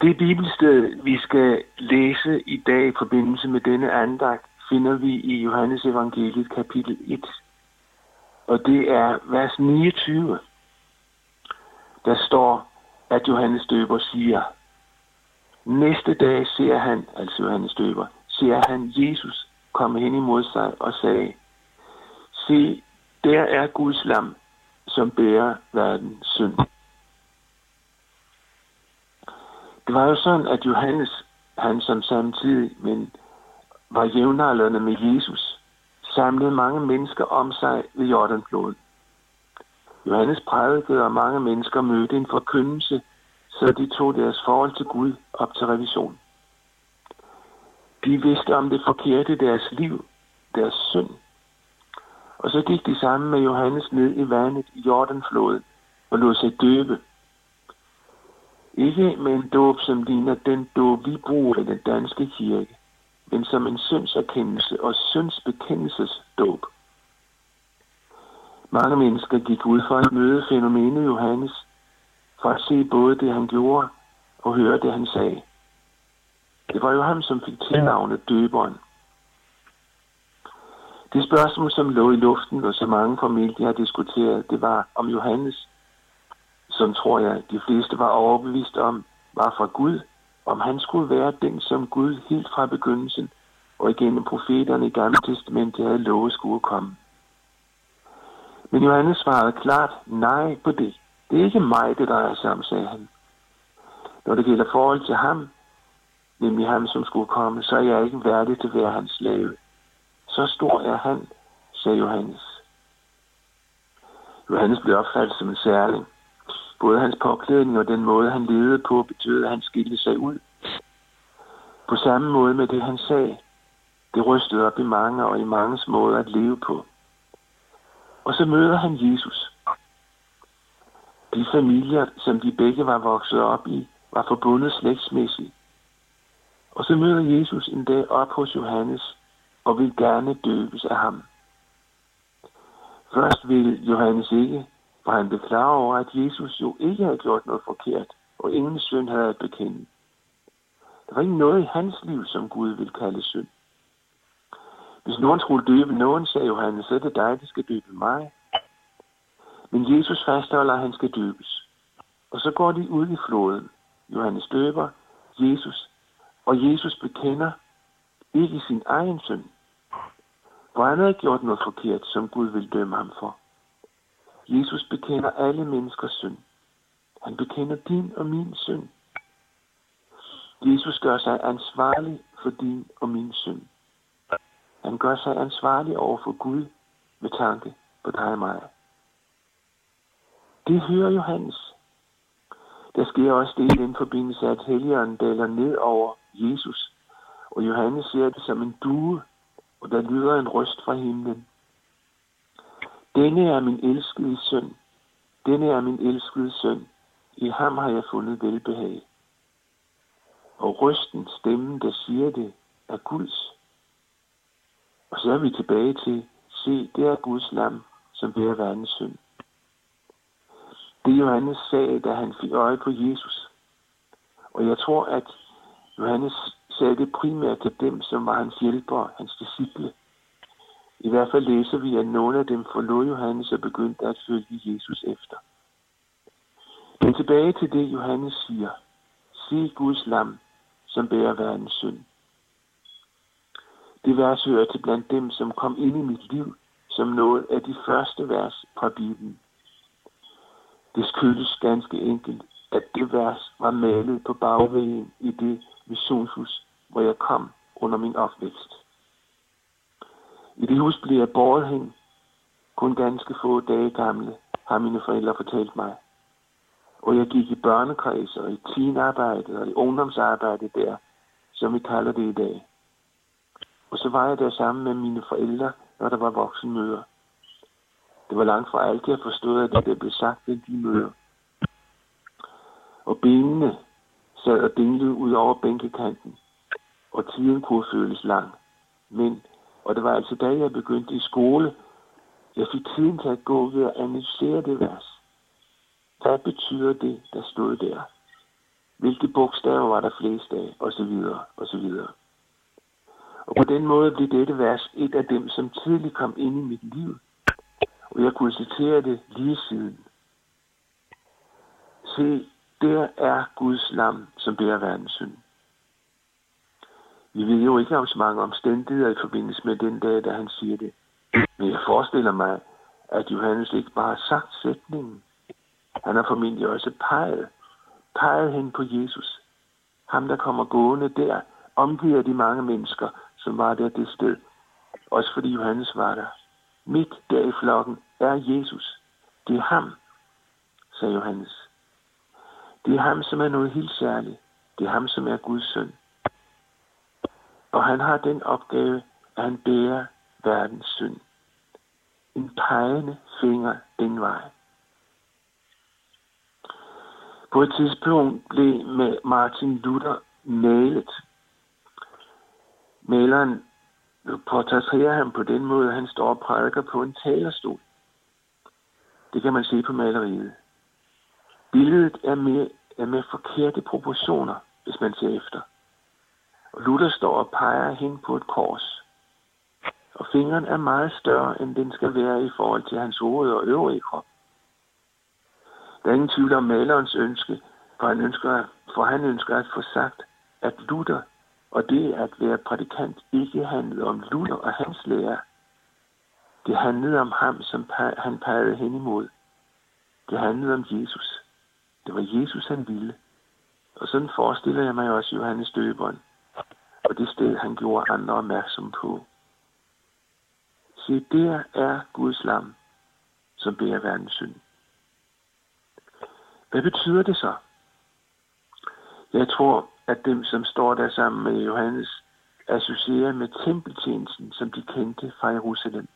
Det bibelsted, vi skal læse i dag i forbindelse med denne andagt, finder vi i Johannes evangeliet kapitel 1. Og det er vers 29. Der står, at Johannes døber siger, Næste dag ser han, altså Johannes døber, ser han Jesus komme hen imod sig og sagde, Se, der er Guds lam, som bærer verdens synd. Det var jo sådan, at Johannes, han som samtidig, men var jævnaldrende med Jesus, samlede mange mennesker om sig ved Jordanfloden. Johannes prædikede, og mange mennesker mødte en forkyndelse, så de tog deres forhold til Gud op til revision. De vidste om det forkerte i deres liv, deres synd. Og så gik de sammen med Johannes ned i vandet i Jordanfloden og lod sig døbe. Ikke med en dåb, som ligner den dåb, vi bruger i den danske kirke, men som en syndserkendelse og syndsbekendelsesdåb. Mange mennesker gik ud for at møde fænomenet Johannes, for at se både det, han gjorde, og høre det, han sagde. Det var jo ham, som fik tilnavnet døberen. Det spørgsmål, som lå i luften, og så mange familier har diskuteret, det var om Johannes, som tror jeg, de fleste var overbevist om, var fra Gud, om han skulle være den, som Gud helt fra begyndelsen og igennem profeterne i Gamle Testamentet havde lovet skulle komme. Men Johannes svarede klart nej på det. Det er ikke mig, det drejer sig om, sagde han. Når det gælder forhold til ham, nemlig ham, som skulle komme, så er jeg ikke værdig til at være hans slave. Så stor er han, sagde Johannes. Johannes blev opfattet som en særling. Både hans påklædning og den måde, han levede på, betød, at han skilte sig ud. På samme måde med det, han sagde. Det rystede op i mange og i manges måder at leve på. Og så møder han Jesus. De familier, som de begge var vokset op i, var forbundet slægtsmæssigt. Og så møder Jesus en dag op hos Johannes og vil gerne døbes af ham. Først vil Johannes ikke, var han blev klar over, at Jesus jo ikke havde gjort noget forkert, og ingen synd havde at bekende. Der var ikke noget i hans liv, som Gud ville kalde synd. Hvis nogen skulle døbe nogen, sagde Johannes, så er det dig, der skal døbe mig. Men Jesus fastholder, at han skal døbes. Og så går de ud i floden. Johannes døber, Jesus, og Jesus bekender ikke sin egen synd. For han havde gjort noget forkert, som Gud vil dømme ham for. Jesus bekender alle menneskers synd. Han bekender din og min synd. Jesus gør sig ansvarlig for din og min synd. Han gør sig ansvarlig over for Gud med tanke på dig og mig. Det hører Johannes. Der sker også det i den forbindelse, at helgeren daler ned over Jesus, og Johannes ser det som en due, og der lyder en røst fra himlen. Denne er min elskede søn. Denne er min elskede søn. I ham har jeg fundet velbehag. Og røsten, stemmen, der siger det, er Guds. Og så er vi tilbage til, se, det er Guds lam, som bærer verdens synd. Det Johannes sagde, da han fik øje på Jesus. Og jeg tror, at Johannes sagde det primært til dem, som var hans hjælpere, hans disciple. I hvert fald læser vi, at nogle af dem forlod Johannes og begyndte at følge Jesus efter. Men tilbage til det, Johannes siger. Se Guds lam, som bærer verdens synd. Det vers hører til blandt dem, som kom ind i mit liv som noget af de første vers fra Bibelen. Det skyldes ganske enkelt, at det vers var malet på bagvæggen i det missionshus, hvor jeg kom under min opvækst. I det hus båret hen, kun ganske få dage gamle, har mine forældre fortalt mig. Og jeg gik i børnekreds og i teenarbejde og i ungdomsarbejde der, som vi kalder det i dag. Og så var jeg der sammen med mine forældre, når der var voksenmøder. Det var langt fra alt, jeg forstod, at det der blev sagt ved de møder. Og benene sad og dinglede ud over bænkekanten, og tiden kunne føles lang. Men, og det var altså da jeg begyndte i skole, jeg fik tiden til at gå ved at analysere det vers. Hvad betyder det, der stod der? Hvilke bogstaver var der flest af, og så videre, og så videre. Og på den måde blev dette vers et af dem, som tidligt kom ind i mit liv. Og jeg kunne citere det lige siden. Se, der er Guds lam, som bærer verdens synd. Vi ved jo ikke om så mange omstændigheder i forbindelse med den dag, da han siger det. Men jeg forestiller mig, at Johannes ikke bare har sagt sætningen. Han har formentlig også peget, peget hen på Jesus. Ham, der kommer gående der, omgiver de mange mennesker, som var der det sted. Også fordi Johannes var der. Midt der i flokken er Jesus. Det er ham, sagde Johannes. Det er ham, som er noget helt særligt. Det er ham, som er Guds søn. Og han har den opgave, at han bærer verdens synd. En pegende finger den vej. På et tidspunkt blev med Martin Luther malet. Maleren portrætterer ham på den måde, at han står og prædiker på en talerstol. Det kan man se på maleriet. Billedet er med, er med forkerte proportioner, hvis man ser efter. Og Luther står og peger hen på et kors. Og fingeren er meget større, end den skal være i forhold til hans hoved og øvrige krop. Der er ingen tvivl om malerens ønske, for han ønsker, for han ønsker at få sagt, at Luther og det at være prædikant ikke handlede om Luther og hans lærer. Det handlede om ham, som han pegede hen imod. Det handlede om Jesus. Det var Jesus, han ville. Og sådan forestiller jeg mig også Johannes døberen. Og det sted, han gjorde andre opmærksom på. Se, der er Guds lam, som bærer verdens synd. Hvad betyder det så? Jeg tror, at dem, som står der sammen med Johannes, associerer med tempeltjenesten, som de kendte fra Jerusalem.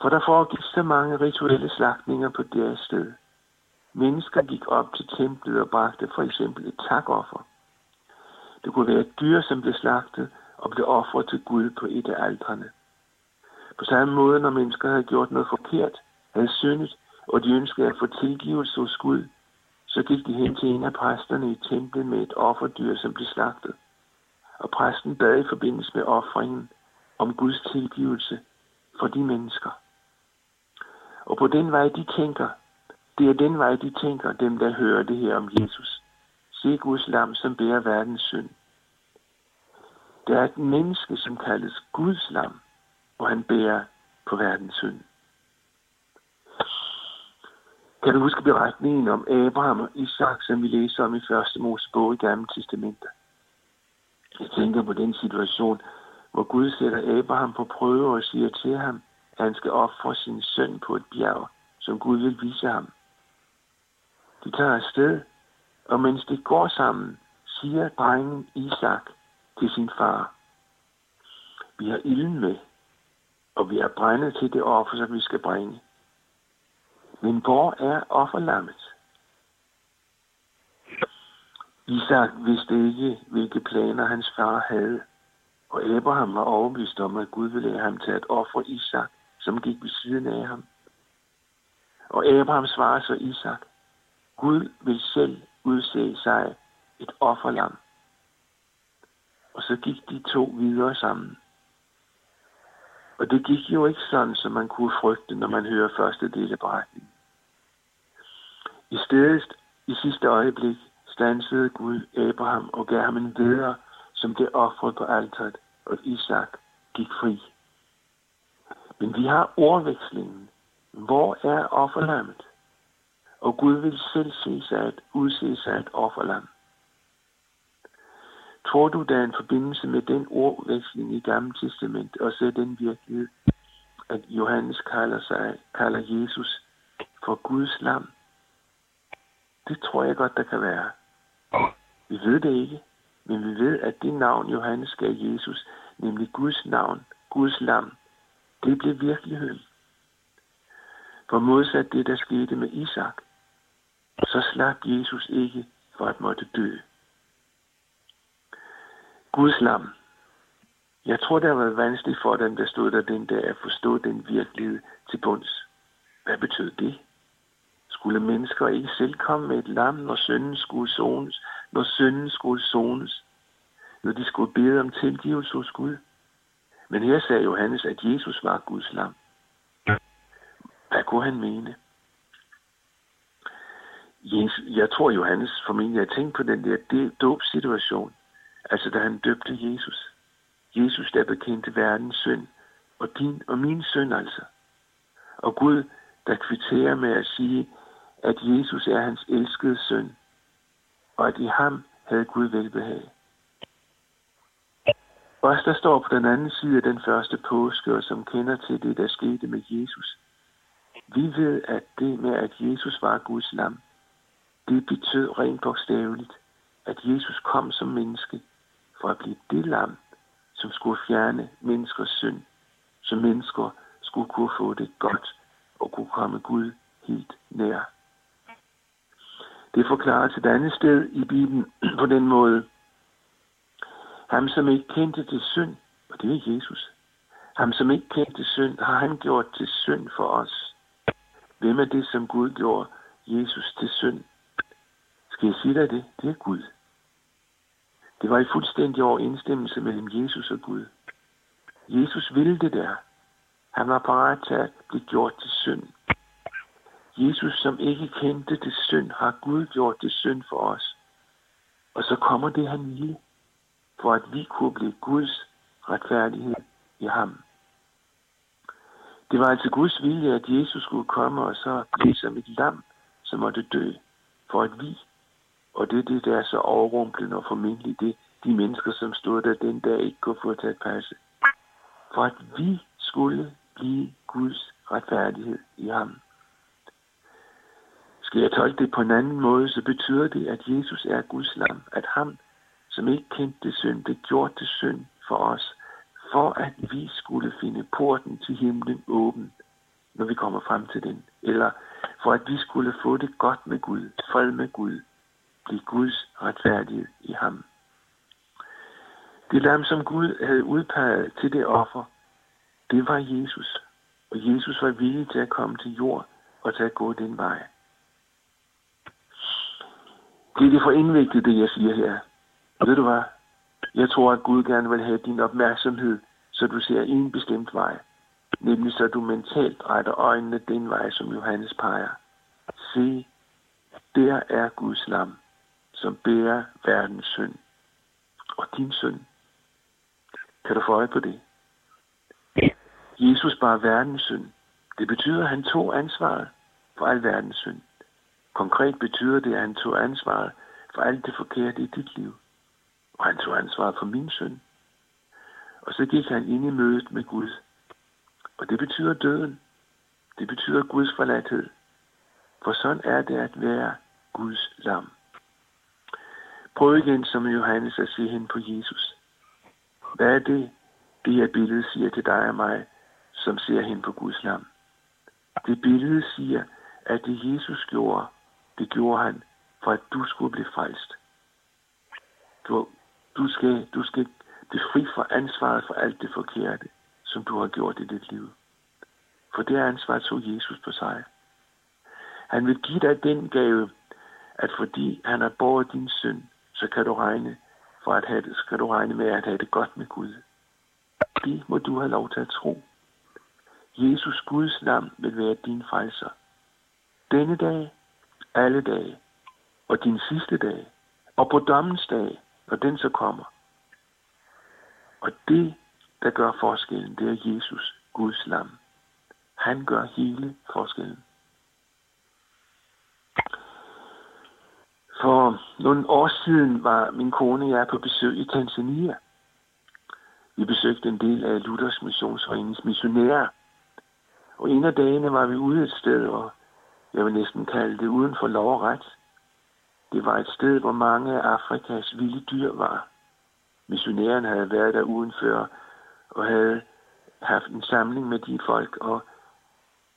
For der foregik så mange rituelle slagtninger på deres sted. Mennesker gik op til templet og bragte for eksempel et takoffer. Det kunne være et dyr, som blev slagtet og blev offret til Gud på et af aldrene. På samme måde, når mennesker havde gjort noget forkert, havde syndet, og de ønskede at få tilgivelse hos Gud, så gik de hen til en af præsterne i templet med et offerdyr, som blev slagtet. Og præsten bad i forbindelse med offringen om Guds tilgivelse for de mennesker. Og på den vej, de tænker, det er den vej, de tænker, dem der hører det her om Jesus. Se Guds lam, som bærer verdens synd. Der er et menneske, som kaldes Guds lam, og han bærer på verdens synd. Kan du huske beretningen om Abraham og Isak, som vi læser om i første Mosebog i Gamle Testamentet? Jeg tænker på den situation, hvor Gud sætter Abraham på prøve og siger til ham, at han skal ofre sin søn på et bjerg, som Gud vil vise ham. De tager afsted, og mens de går sammen, siger drengen Isak til sin far, vi har ilden med, og vi er brændet til det offer, som vi skal bringe. Men hvor er offerlammet? Isak vidste ikke, hvilke planer hans far havde, og Abraham var overbevist om, at Gud ville lade ham til at ofre Isak, som gik ved siden af ham. Og Abraham svarede så Isak, Gud vil selv udse sig et offerlam. Og så gik de to videre sammen. Og det gik jo ikke sådan, som man kunne frygte, når man hører første del af beretningen. I stedet, i sidste øjeblik, stansede Gud Abraham og gav ham en videre, som det offret på alteret, og Isak gik fri. Men vi har ordvekslingen. Hvor er offerlammet? Og Gud vil selv se sig at udse sig et offerlam. Tror du, der er en forbindelse med den ordveksling i Gamle Testament, og så den virkelighed, at Johannes kalder, sig, kalder Jesus for Guds lam? Det tror jeg godt, der kan være. Vi ved det ikke, men vi ved, at det navn, Johannes gav Jesus, nemlig Guds navn, Guds lam, det blev virkeligheden. For modsat det, der skete med Isak, så slap Jesus ikke for at måtte dø. Guds lam. Jeg tror, det har været vanskeligt for dem, der stod der den der, at forstå den virkelighed til bunds. Hvad betød det? Skulle mennesker ikke selv komme med et lam, når synden skulle zones, når synden skulle zones, når de skulle bede om tilgivelse hos Gud. Men her sagde Johannes, at Jesus var Guds lam. Hvad kunne han mene? Jeg tror, Johannes formentlig har tænkt på den der dåbssituation altså da han døbte Jesus. Jesus, der bekendte verdens synd, og din og min synd altså. Og Gud, der kvitterer med at sige, at Jesus er hans elskede søn, og at i ham havde Gud velbehag. Os, der står på den anden side af den første påske, og som kender til det, der skete med Jesus, vi ved, at det med, at Jesus var Guds lam, det betød rent bogstaveligt, at Jesus kom som menneske for at blive det lam, som skulle fjerne menneskers synd, så mennesker skulle kunne få det godt og kunne komme Gud helt nær. Det forklarer til et andet sted i Bibelen på den måde. Ham, som ikke kendte til synd, og det er Jesus. Ham, som ikke kendte synd, har han gjort til synd for os. Hvem er det, som Gud gjorde Jesus til synd? Skal jeg sige dig det? Det er Gud. Det var i fuldstændig overensstemmelse mellem Jesus og Gud. Jesus ville det der. Han var parat til at blive gjort til synd. Jesus, som ikke kendte det synd, har Gud gjort det synd for os. Og så kommer det, han ville, for at vi kunne blive Guds retfærdighed i ham. Det var altså Guds vilje, at Jesus skulle komme og så blive som et lam, som måtte dø, for at vi, og det er det, der er så overrumplende og formentlig det, de mennesker, som stod der den dag, ikke kunne få taget passe. For at vi skulle blive Guds retfærdighed i ham. Skal jeg tolke det på en anden måde, så betyder det, at Jesus er Guds lam. At ham, som ikke kendte synd, det gjorde det synd for os, for at vi skulle finde porten til himlen åben, når vi kommer frem til den. Eller for at vi skulle få det godt med Gud, fred med Gud, blive Guds retfærdighed i ham. Det lam, som Gud havde udpeget til det offer, det var Jesus. Og Jesus var villig til at komme til jord og til at gå den vej. Det er det for indviklet, det jeg siger her. Ved du hvad? Jeg tror, at Gud gerne vil have din opmærksomhed, så du ser en bestemt vej. Nemlig så du mentalt retter øjnene den vej, som Johannes peger. Se, der er Guds lam, som bærer verdens synd. Og din synd. Kan du få øje på det? Jesus bar verdens synd. Det betyder, at han tog ansvaret for al verdens synd. Konkret betyder det, at han tog ansvaret for alt det forkerte i dit liv. Og han tog ansvaret for min synd. Og så gik han ind i mødet med Gud. Og det betyder døden. Det betyder Guds forladthed. For sådan er det at være Guds lam. Prøv igen som Johannes at se hen på Jesus. Hvad er det, det her billede siger til dig og mig, som ser hen på Guds lam? Det billede siger, at det Jesus gjorde, det gjorde han, for at du skulle blive frelst. Du, du, skal, du skal blive fri fra ansvaret for alt det forkerte, som du har gjort i dit liv. For det ansvar tog Jesus på sig. Han vil give dig den gave, at fordi han har båret din synd, så kan du regne, for at have det, skal du regne med at have det godt med Gud. Det må du have lov til at tro. Jesus Guds navn vil være din frelser. Denne dag alle dage, og din sidste dag, og på dommens dag, når den så kommer. Og det, der gør forskellen, det er Jesus, Guds lam. Han gør hele forskellen. For nogle år siden var min kone og jeg på besøg i Tanzania. Vi besøgte en del af Luthers Missionsforeningens missionærer. Og en af dagene var vi ude et sted, og jeg vil næsten kalde det uden for lov og ret. Det var et sted, hvor mange af Afrikas vilde dyr var. Missionæren havde været der udenfor og havde haft en samling med de folk, og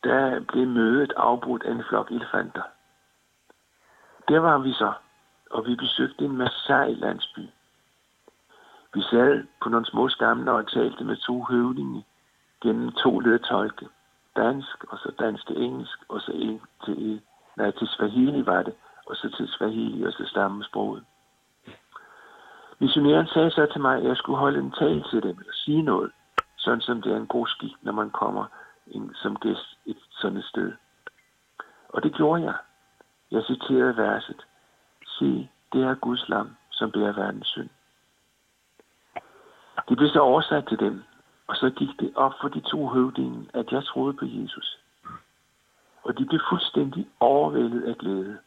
der blev mødet afbrudt af en flok elefanter. Der var vi så, og vi besøgte en Masai-landsby. Vi sad på nogle små skamler og talte med to høvdinge gennem to ledtolke dansk, og så dansk til engelsk, og så en til, e. nej, til Swahili var det, og så til Swahili, og så stammesproget. Missionæren sagde så til mig, at jeg skulle holde en tale til dem, eller sige noget, sådan som det er en god skik, når man kommer ind som gæst et sådan et sted. Og det gjorde jeg. Jeg citerede verset. Se, det er Guds lam, som bærer verdens synd. Det blev så oversat til dem, og så gik det op for de to høvdinge, at jeg troede på Jesus. Og de blev fuldstændig overvældet af glæde.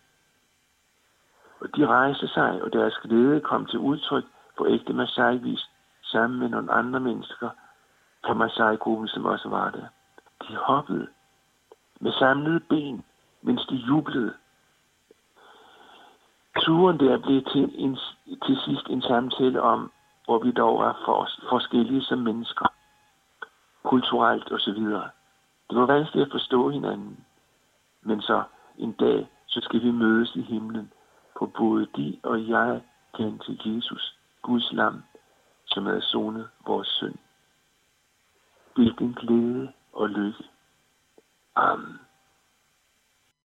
Og de rejste sig, og deres glæde kom til udtryk på ægte Masai-vis sammen med nogle andre mennesker fra Masai-gruppen, som også var der. De hoppede med samlede ben, mens de jublede. Turen der blev til, en, til sidst en samtale om, hvor vi dog er for, forskellige som mennesker, kulturelt osv. Det var vanskeligt at forstå hinanden. Men så en dag, så skal vi mødes i himlen, på både de og jeg kan til Jesus, Guds lam, som havde sonet vores synd. Hvilken glæde og lykke. Amen.